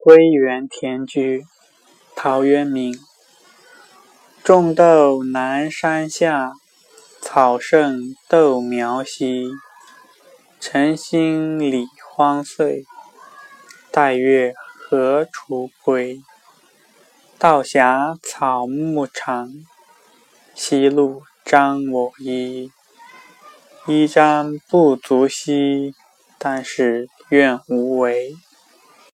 归园田居，陶渊明。种豆南山下，草盛豆苗稀。晨兴理荒岁，带月荷锄归。道狭草木长，夕露沾我衣。衣沾不足惜，但是愿无为。